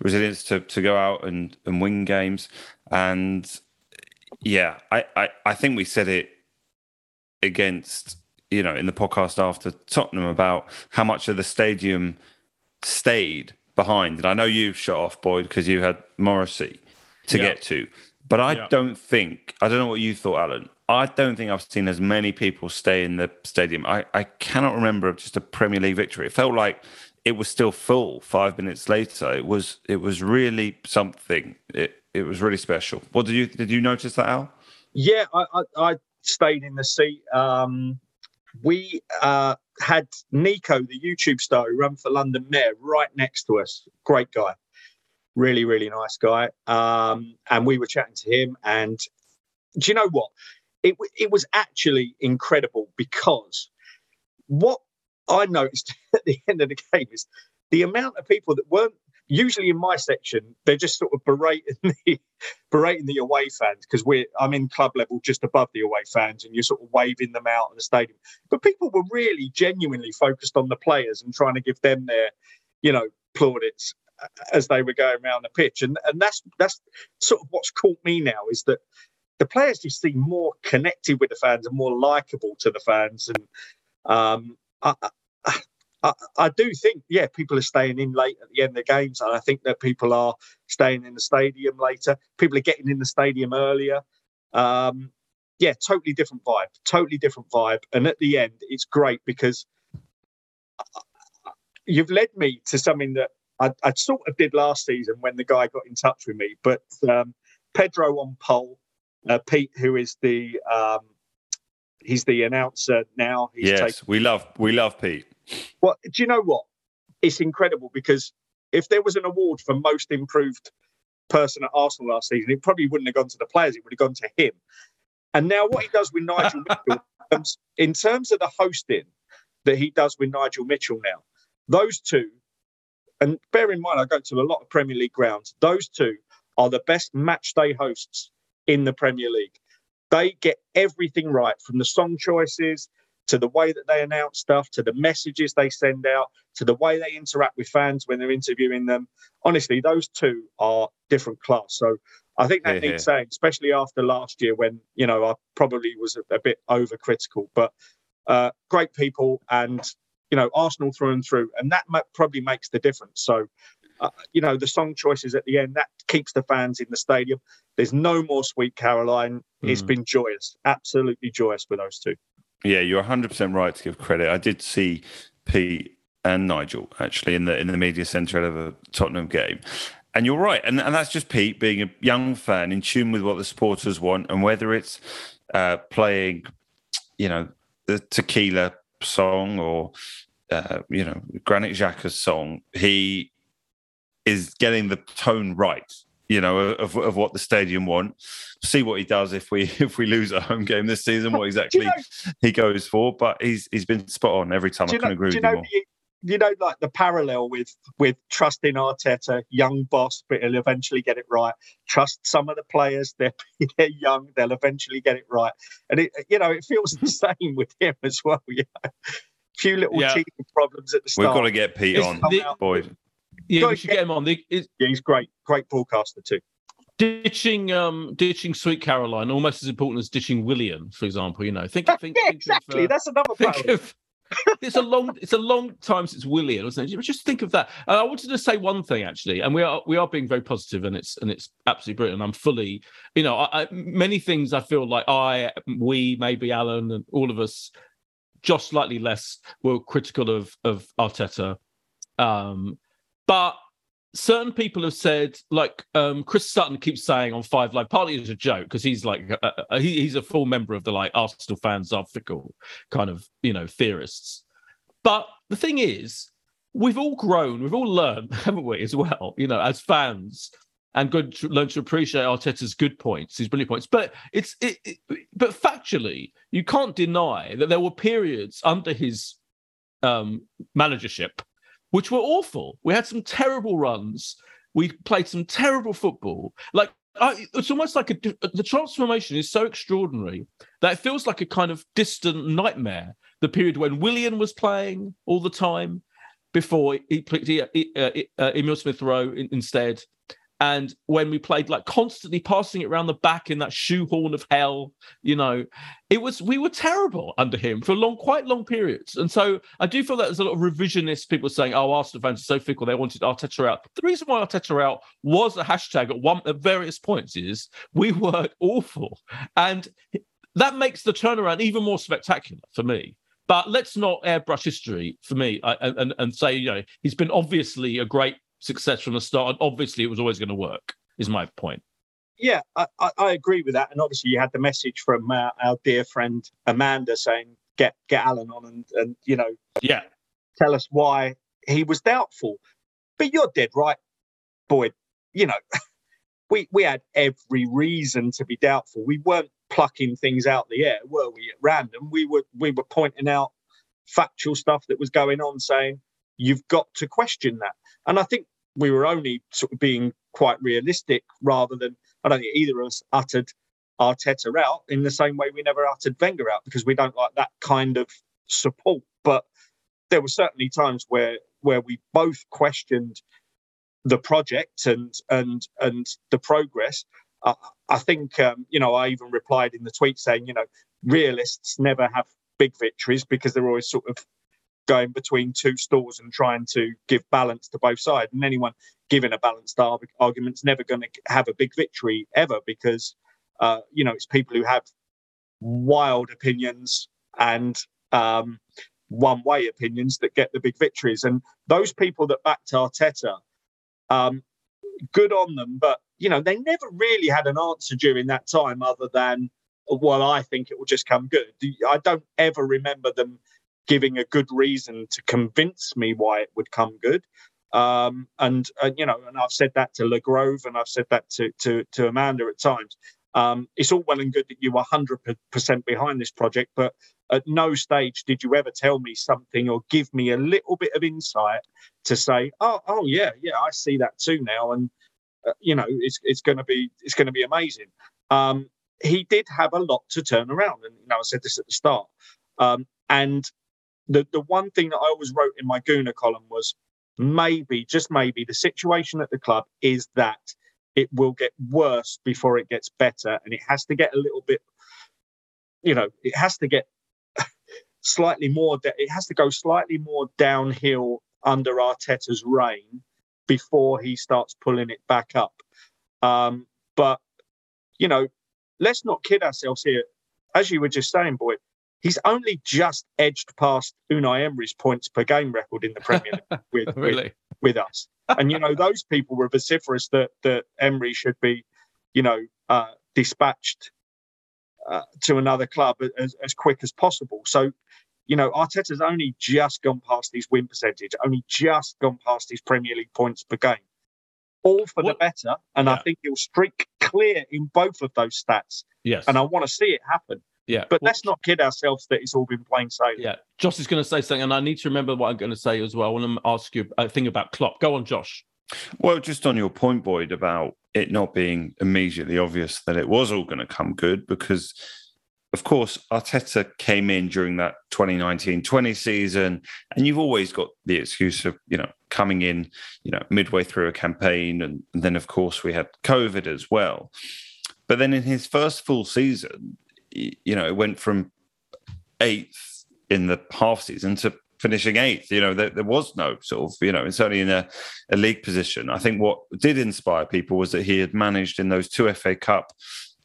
resilience to, to go out and, and win games. And yeah, I, I, I think we said it against, you know, in the podcast after Tottenham about how much of the stadium stayed behind. And I know you've shut off, Boyd, because you had Morrissey to Yeah. get to. But I Yeah. don't think, I don't know what you thought, Alan. I don't think I've seen as many people stay in the stadium. I, I cannot remember just a Premier League victory. It felt like it was still full five minutes later. It was it was really something. It it was really special. What did you did you notice that, Al? Yeah, I, I, I stayed in the seat. Um, we uh, had Nico, the YouTube star who ran for London Mayor, right next to us. Great guy, really, really nice guy. Um, and we were chatting to him. And do you know what? It it was actually incredible because what I noticed at the end of the game is the amount of people that weren't usually in my section. They're just sort of berating the berating the away fans because we're I'm in club level just above the away fans, and you're sort of waving them out of the stadium. But people were really genuinely focused on the players and trying to give them their, you know, plaudits uh, as they were going around the pitch, and and that's that's sort of what's caught me now is that the players just seem more connected with the fans and more likable to the fans, and um, I, I, do think, yeah, people are staying in late at the end of the games, and I think that people are staying in the stadium later. People are getting in the stadium earlier. Um, yeah, totally different vibe, totally different vibe. And at the end, it's great because you've led me to something that I, I sort of did last season when the guy got in touch with me. But um, Pedro on pole, uh, Pete, who is the um, he's the announcer now. He's yes, taken we love we love Pete. well, do you know what? It's incredible because if there was an award for most improved person at Arsenal last season, it probably wouldn't have gone to the players, it would have gone to him. And now what he does with Nigel Mitchell, in terms of the hosting that he does with Nigel Mitchell now, those two, and bear in mind, I go to a lot of Premier League grounds, those two are the best match day hosts in the Premier League. They get everything right from the song choices to the way that they announce stuff, to the messages they send out, to the way they interact with fans when they're interviewing them. Honestly, those two are different class. So I think that hear. needs saying, especially after last year when, you know, I probably was a, a bit overcritical, but uh, great people and, you know, Arsenal through and through. And that probably makes the difference. So, uh, you know, the song choices at the end, that keeps the fans in the stadium. There's no more Sweet Caroline. It's been joyous, absolutely joyous with those two. Yeah, you're 100 percent right to give credit. I did see Pete and Nigel actually in the in the media centre of a Tottenham game, and you're right, and and that's just Pete being a young fan in tune with what the supporters want, and whether it's uh, playing, you know, the Tequila song or uh, you know Granit Xhaka's song, he is getting the tone right. You know, of, of what the stadium want. See what he does if we if we lose a home game this season. What exactly he goes for, but he's he's been spot on every time. I can know, agree with you you know the, you know like the parallel with with trusting Arteta, young boss, but he'll eventually get it right. Trust some of the players; they're they're young, they'll eventually get it right. And it you know it feels the same with him as well. You know, few little Yeah. teething problems at the start. We've got to get Pete It's on, the- Boyd. Yeah, Go we should get him on. The, it's Yeah, he's great, great broadcaster too. ditching um ditching Sweet Caroline almost as important as ditching Willian, for example. You know, think, think, yeah, think exactly. Of, uh, That's another think of it's a long it's a long time since Willian, isn't it? Just think of that. And I wanted to say one thing actually, and we are we are being very positive, and it's and it's absolutely brilliant. I'm fully, you know, I, I, many things I feel like I, we, maybe Alan, and all of us, just slightly less were critical of of Arteta, um, but certain people have said, like um, Chris Sutton keeps saying on Five Live, partly as a joke because he's like a, a, he, he's a full member of the like Arsenal fans are fickle kind of you know theorists. But the thing is, we've all grown, we've all learned, haven't we, as well? You know, as fans, and good to learn to appreciate Arteta's good points, his brilliant points. But it's it, it, but factually, you can't deny that there were periods under his um, managership which were awful. We had some terrible runs. We played some terrible football. Like I, it's almost like a, the transformation is so extraordinary that it feels like a kind of distant nightmare. The period when Willian was playing all the time before he put uh, uh, Emile Smith Rowe instead, and when we played like constantly passing it around the back in that shoehorn of hell, you know, it was we were terrible under him for long, quite long periods. And so I do feel that there's a lot of revisionist people saying, "Oh, Arsenal fans are so fickle; they wanted Arteta out." The reason why Arteta out was a hashtag at one at various points is we were awful, and that makes the turnaround even more spectacular for me. But let's not airbrush history for me and, and say, you know, he's been obviously a great success from the start. And obviously, it was always going to work. Is my point. Yeah, I, I, agree with that. And obviously, you had the message from uh, our dear friend Amanda saying, "Get get Alan on," and and you know, yeah, tell us why he was doubtful. But you're dead right, Boyd. You know, we we had every reason to be doubtful. We weren't plucking things out the air, were we? At random, we were we were pointing out factual stuff that was going on, saying you've got to question that. And I think we were only sort of being quite realistic rather than I don't think either of us uttered Arteta out in the same way we never uttered Wenger out because we don't like that kind of support. But there were certainly times where where we both questioned the project and and and the progress. Uh, I think um, you know I even replied in the tweet saying you know realists never have big victories because they're always sort of going between two stools and trying to give balance to both sides. And anyone giving a balanced argument is never going to have a big victory ever because, uh, you know, it's people who have wild opinions and um, one way opinions that get the big victories. And those people that backed Arteta, um, good on them. But, you know, they never really had an answer during that time other than, well, I think it will just come good. I don't ever remember them giving a good reason to convince me why it would come good. Um, and, and you know, and I've said that to Le Grove and I've said that to to, to Amanda at times. Um, it's all well and good that you were 100% behind this project, but at no stage did you ever tell me something or give me a little bit of insight to say, oh, oh yeah, yeah, I see that too now, and uh, you know, it's it's going to be it's going to be amazing. Um, he did have a lot to turn around, and you know, I said this at the start, um, and the, the one thing that I always wrote in my Gooner column was maybe, just maybe, the situation at the club is that it will get worse before it gets better. And it has to get a little bit, you know, it has to get slightly more, it has to go slightly more downhill under Arteta's reign before he starts pulling it back up. Um, but, you know, let's not kid ourselves here. As you were just saying, boy, He's only just edged past Unai Emery's points per game record in the Premier League with, really? with, with, us. And, you know, those people were vociferous that, that Emery should be, you know, uh, dispatched uh, to another club as, as quick as possible. So, you know, Arteta's only just gone past his win percentage, only just gone past his Premier League points per game. All for what? the better. And yeah. I think he'll streak clear in both of those stats. Yes. And I want to see it happen. Yeah. But well, let's not kid ourselves that it's all been plain sailing. Yeah. Josh is going to say something, and I need to remember what I'm going to say as well. I want to ask you a thing about Klopp. Go on, Josh. Well, just on your point, Boyd, about it not being immediately obvious that it was all going to come good, because of course, Arteta came in during that 2019 20 season, and you've always got the excuse of, you know, coming in, you know, midway through a campaign. And, and then, of course, we had COVID as well. But then in his first full season, you know, it went from eighth in the half season to finishing eighth. You know, there, there was no sort of, you know, it's only in a, a league position. I think what did inspire people was that he had managed in those two FA Cup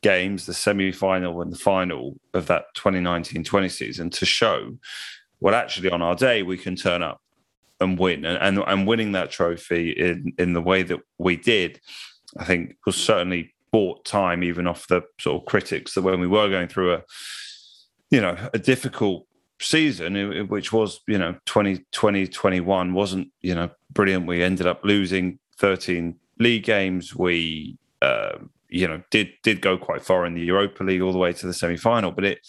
games, the semi final and the final of that 2019 20 season, to show well, actually, on our day, we can turn up and win, and, and and winning that trophy in in the way that we did, I think was certainly bought time even off the sort of critics. That when we were going through a you know a difficult season which was you know 2020 21 wasn't you know brilliant. We ended up losing 13 league games. We uh, you know did did go quite far in the europa league all the way to the semi-final but it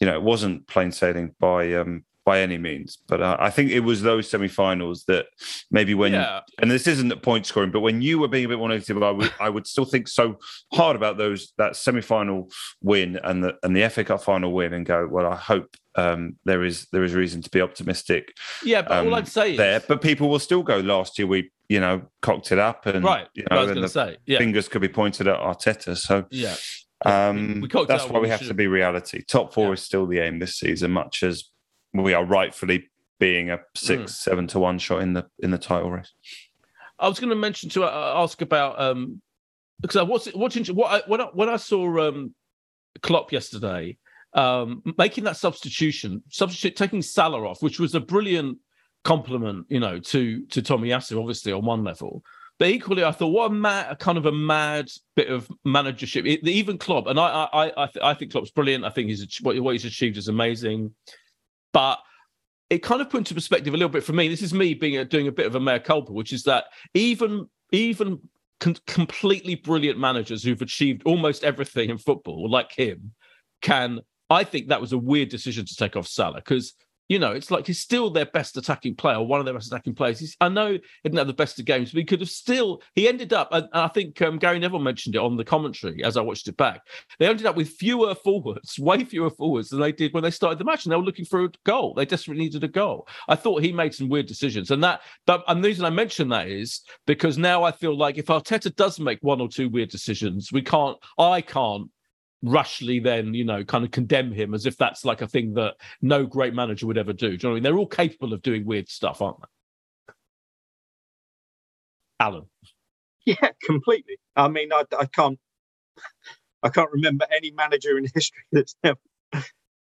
you know it wasn't plain sailing by um by any means. But uh, I think it was those semi-finals that maybe when Yeah. and this isn't the point scoring, but when you were being a bit more negative, I would I would still think so hard about those that semi-final win and the and the FA Cup final win and go, well, I hope um, there is there is reason to be optimistic. Yeah, but all um, I'd say is- there, but people will still go. Last year we you know cocked it up and Right, You I was gonna say, yeah. fingers could be pointed at Arteta. So Yeah. um, we it that's why we we have to should've. be reality. Top four is still the aim this season, much as we are rightfully being a six, Mm. seven to one shot in the in the title race. I was going to mention to uh, ask about um because I was watching what I, when I when I saw um Klopp yesterday um making that substitution, substitute taking Salah off, which was a brilliant compliment, you know, to to Tomiyasu, obviously on one level. But equally, I thought, what a mad, a kind of a mad bit of managership. It, even Klopp, and I, I, I, I, th- I think Klopp's brilliant. I think he's what, what he's achieved is amazing. But it kind of put into perspective a little bit for me. This is me being a, doing a bit of a mea culpa, which is that even even con- completely brilliant managers who've achieved almost everything in football, like him, can. I think that was a weird decision to take off Salah because you know it's like he's still their best attacking player, one of their best attacking players. He's, I know he didn't have the best of games, but he could have still. He ended up, and I think um, Gary Neville mentioned it on the commentary as I watched it back. They ended up with fewer forwards, way fewer forwards than they did when they started the match, and they were looking for a goal. They desperately needed a goal. I thought he made some weird decisions, and that. But and the reason I mention that is because now I feel like if Arteta does make one or two weird decisions, we can't. I can't rushly then you know kind of condemn him as if that's like a thing that no great manager would ever do. Do you know what I mean? They're all capable of doing weird stuff, aren't they? Alan. Yeah, completely. I mean, I, I can't, I can't remember any manager in history that's never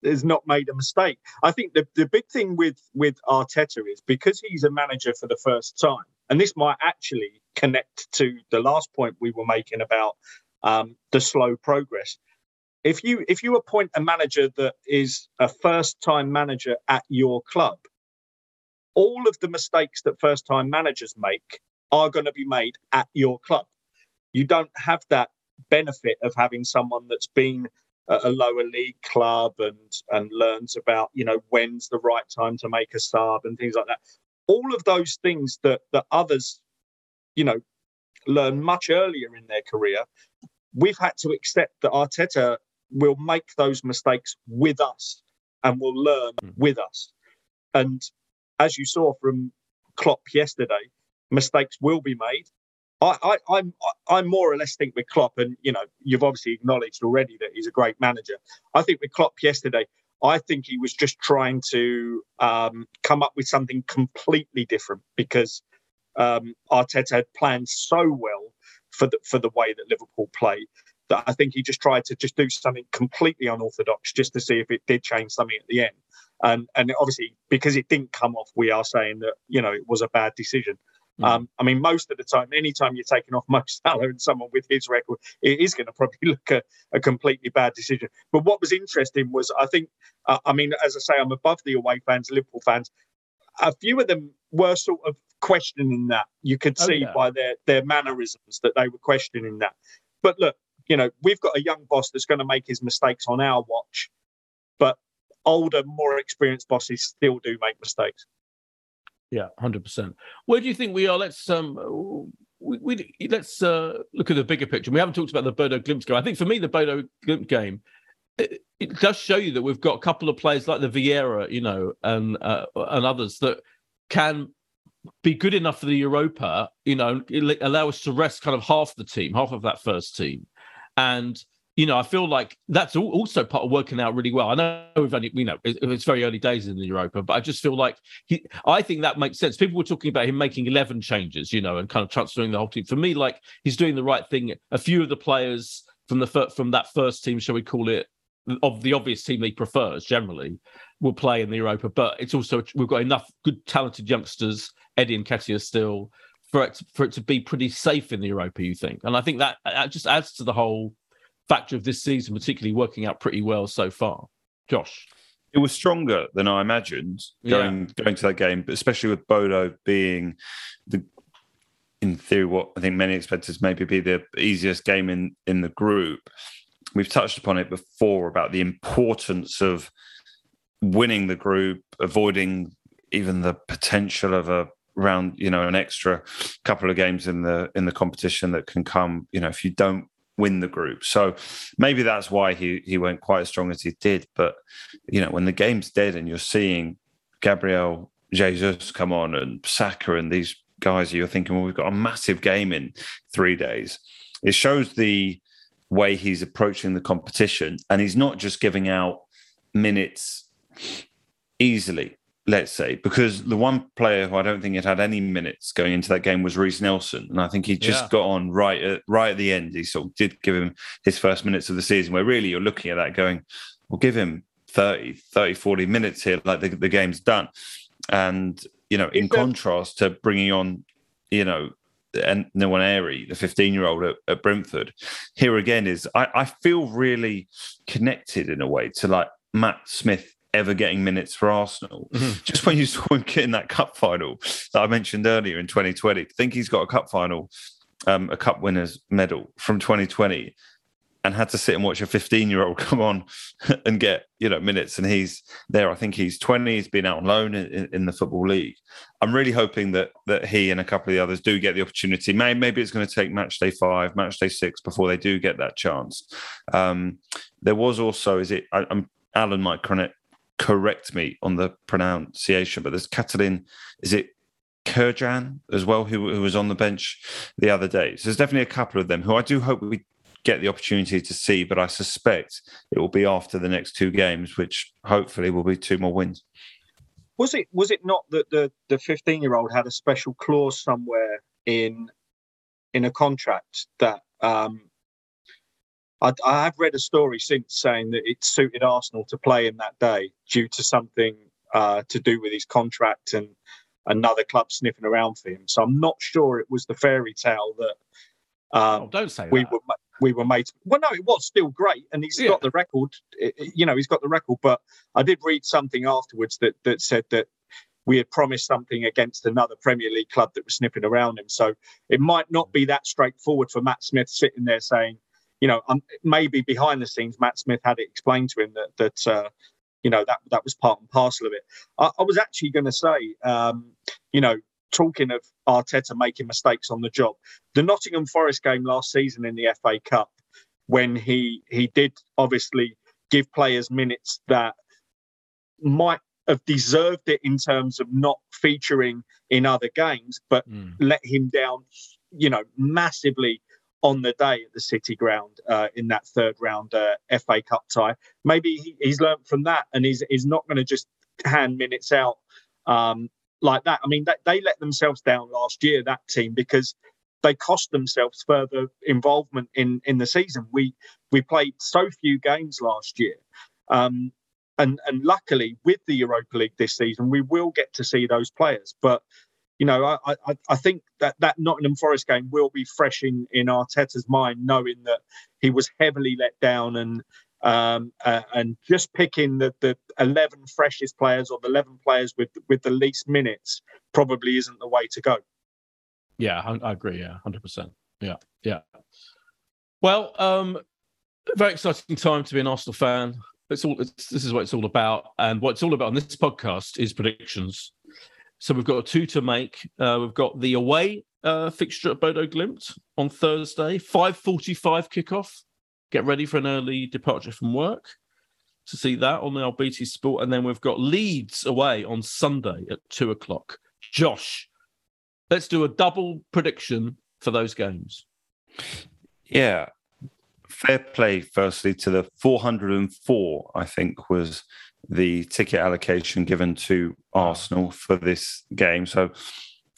has not made a mistake. I think the, the big thing with with Arteta is because he's a manager for the first time, and this might actually connect to the last point we were making about um, the slow progress. If you if you appoint a manager that is a first time manager at your club, all of the mistakes that first time managers make are going to be made at your club. You don't have that benefit of having someone that's been at a lower league club and and learns about you know when's the right time to make a sub and things like that. All of those things that that others, you know, learn much earlier in their career. We've had to accept that Arteta will make those mistakes with us and will learn with us. And as you saw from Klopp yesterday, mistakes will be made. I, I, I'm I more or less think with Klopp, and you know, you've obviously acknowledged already that he's a great manager. I think with Klopp yesterday, I think he was just trying to um, come up with something completely different because um, Arteta had planned so well for the for the way that Liverpool play that I think he just tried to just do something completely unorthodox just to see if it did change something at the end. And and obviously because it didn't come off, we are saying that you know it was a bad decision. Um, I mean, most of the time, anytime you're taking off Mo Salah and someone with his record, it is going to probably look a, a completely bad decision. But what was interesting was, I think, uh, I mean, as I say, I'm above the away fans, Liverpool fans. A few of them were sort of questioning that. You could Oh, see yeah. by their their mannerisms that they were questioning that. But look, you know, we've got a young boss that's going to make his mistakes on our watch, but older, more experienced bosses still do make mistakes. Yeah, hundred percent. Where do you think we are? Let's um, we, we let's uh, look at the bigger picture. We haven't talked about the Bodo Glimt game. I think for me, the Bodo Glimt game it, it does show you that we've got a couple of players like the Vieira, you know, and uh, and others that can be good enough for the Europa. You know, allow us to rest kind of half the team, half of that first team, and you know, I feel like that's also part of working out really well. I know we've only, you know, it's very early days in the Europa, but I just feel like he, I think that makes sense. People were talking about him making 11 changes, you know, and kind of transferring the whole team. For me, like he's doing the right thing. A few of the players from the from that first team, shall we call it, of the obvious team he prefers generally will play in the Europa. But it's also we've got enough good talented youngsters, Eddie and Nketiah still, for it for it to be pretty safe in the Europa. You think? And I think that, that just adds to the whole factor of this season, particularly working out pretty well so far. Josh. It was stronger than I imagined going yeah. going to that game, but especially with Bodo being the in theory what I think many expected maybe be the easiest game in in the group. We've touched upon it before about the importance of winning the group, avoiding even the potential of a round, you know, an extra couple of games in the in the competition that can come, you know, if you don't win the group. So maybe that's why he he went quite as strong as he did. But you know, when the game's dead and you're seeing Gabriel Jesus come on and Saka and these guys, you're thinking, well, we've got a massive game in three days. It shows the way he's approaching the competition, and he's not just giving out minutes easily let's say, because the one player who I don't think had had any minutes going into that game was Reiss Nelson, and I think he just yeah. got on right at right at the end. He sort of did give him his first minutes of the season, where really you're looking at that going, "We'll give him 30, 30 40 minutes here, like the, the game's done." And you know, in contrast to bringing on, you know, and Nwaneri, the 15 year old at, at, Brentford, here again is I, I feel really connected in a way to like Matt Smith ever getting minutes for Arsenal. Mm-hmm. Just when you saw him getting that cup final that I mentioned earlier in 2020, I think he's got a cup final, um, a cup winners medal from 2020, and had to sit and watch a 15 year old come on and get you know minutes. And he's there. I think he's 20. He's been out on loan in, in the football league. I'm really hoping that that he and a couple of the others do get the opportunity. Maybe, maybe it's going to take match day five, match day six before they do get that chance. Um, there was also, is it? I, am Alan might correct correct me on the pronunciation, but there's Catalin, is it Cirjan as well, who, who was on the bench the other day. So there's definitely a couple of them who I do hope we get the opportunity to see, but I suspect it will be after the next two games, which hopefully will be two more wins. Was it was it not that the the 15 year old had a special clause somewhere in in a contract that um, I, I, have read a story since saying that it suited Arsenal to play him that day due to something uh, to do with his contract and another club sniffing around for him. So I'm not sure it was the fairy tale that. Um, oh, don't say we that. were we were made. Well, no, it was still great, and he's yeah. got the record. You know, he's got the record. But I did read something afterwards that that said that we had promised something against another Premier League club that was sniffing around him. So it might not be that straightforward for Matt Smith sitting there saying, you know, um, maybe behind the scenes, Matt Smith had it explained to him that that uh, you know that that was part and parcel of it. I, I was actually going to say, um, you know, talking of Arteta making mistakes on the job, the Nottingham Forest game last season in the FA Cup, when he he did obviously give players minutes that might have deserved it in terms of not featuring in other games, but mm. let him down, you know, massively on the day at the City Ground uh, in that third round uh, FA Cup tie. Maybe he, he's learned from that and he's, he's not going to just hand minutes out um, like that. I mean, they, they let themselves down last year, that team, because they cost themselves further involvement in, in the season. We we played so few games last year. Um, and, and luckily, with the Europa League this season, we will get to see those players. But you know, I, I, I think that that Nottingham Forest game will be fresh in, in Arteta's mind, knowing that he was heavily let down and um, uh, and just picking the, the 11 freshest players or the 11 players with with the least minutes probably isn't the way to go. Yeah, I, agree. Yeah, 100%. Yeah, yeah. Well, um, very exciting time to be an Arsenal fan. It's all. It's, this is what it's all about, and what it's all about on this podcast is predictions. So we've got a two to make. Uh, we've got the away uh, fixture at Bodo Glimt on Thursday, 5.45 kickoff. Get ready for an early departure from work to see that on the BT Sport. And then we've got Leeds away on Sunday at 2 o'clock. Josh, let's do a double prediction for those games. Yeah. Fair play, firstly, to the 404, I think, was the ticket allocation given to Arsenal for this game. So,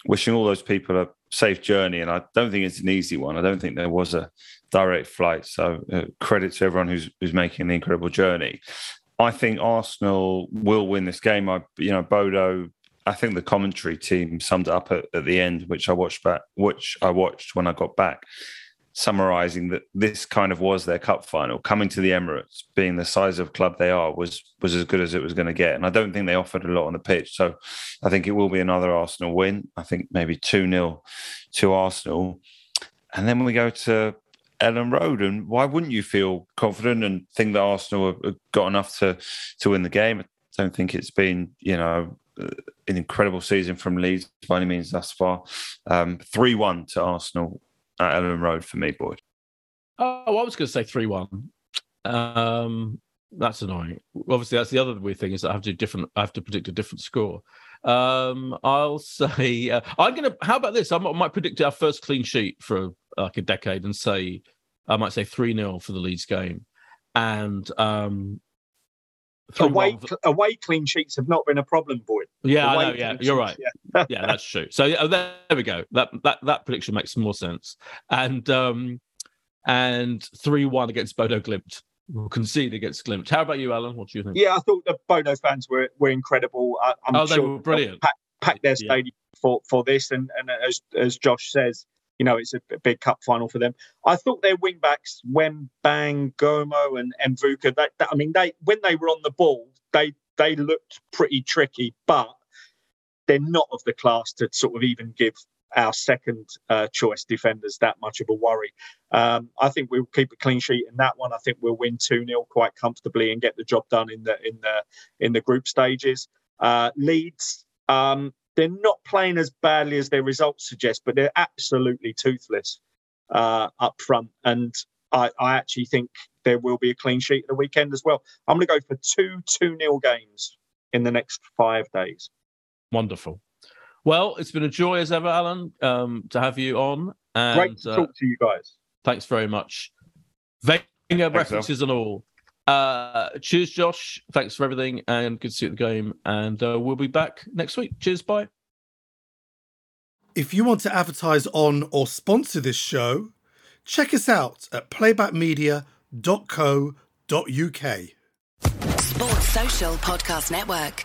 wishing all those people a safe journey, and I don't think it's an easy one. I don't think there was a direct flight. So uh, credit to everyone who's who's making the incredible journey. I think Arsenal will win this game. I, you know, Bodo. I think the commentary team summed it up at, at the end, which I watched back, which I watched when I got back, summarising that this kind of was their cup final. Coming to the Emirates, being the size of club they are, was was as good as it was going to get. And I don't think they offered a lot on the pitch. So I think it will be another Arsenal win. I think maybe two 0 to Arsenal. And then we go to Elland Road. And why wouldn't you feel confident and think that Arsenal have got enough to to win the game? I don't think it's been, you know, an incredible season from Leeds by any means thus far. Um, three one to Arsenal at Elland Road for me, Boyd. Oh, I was going to say three one. Um, that's annoying. Obviously, that's the other weird thing is I have to different. I have to predict a different score. Um, I'll say uh, I'm gonna. How about this? I might, might predict our first clean sheet for like a decade and say I might say three 0 for the Leeds game, and um, away away clean sheets have not been a problem, Boyd. Yeah, know. Yeah, you're right. Yeah. yeah, that's true. So yeah, there, we go. That that that prediction makes more sense. And um, and three one against Bodo Glimt. We'll concede against Glimt. How about you, Alan? What do you think? Yeah, I thought the Bodo fans were were incredible. I, am oh, sure they were brilliant. Pack, pack their stadium yeah. for for this, and and as as Josh says, you know, it's a big cup final for them. I thought their wing backs, Bang, Gomo, and Mvuka, that, that, I mean, they when they were on the ball, they they looked pretty tricky, but they're not of the class to sort of even give our second uh, choice defenders that much of a worry. Um, I think we'll keep a clean sheet in that one. I think we'll win 2 0 quite comfortably and get the job done in the in the in the group stages. Uh, Leeds, um, they're not playing as badly as their results suggest, but they're absolutely toothless uh, up front. And I, I, actually think there will be a clean sheet at the weekend as well. I'm going to go for two 2 0 games in the next five days. Wonderful. Well, it's been a joy as ever, Alan, um, to have you on. And, Great to talk uh, to you guys. Thanks very much. Wenger references and all. Uh, cheers, Josh. Thanks for everything, and good to see you at the game. And uh, we'll be back next week. Cheers. Bye. If you want to advertise on or sponsor this show, check us out at playbackmedia.co.uk. Sports Social Podcast Network.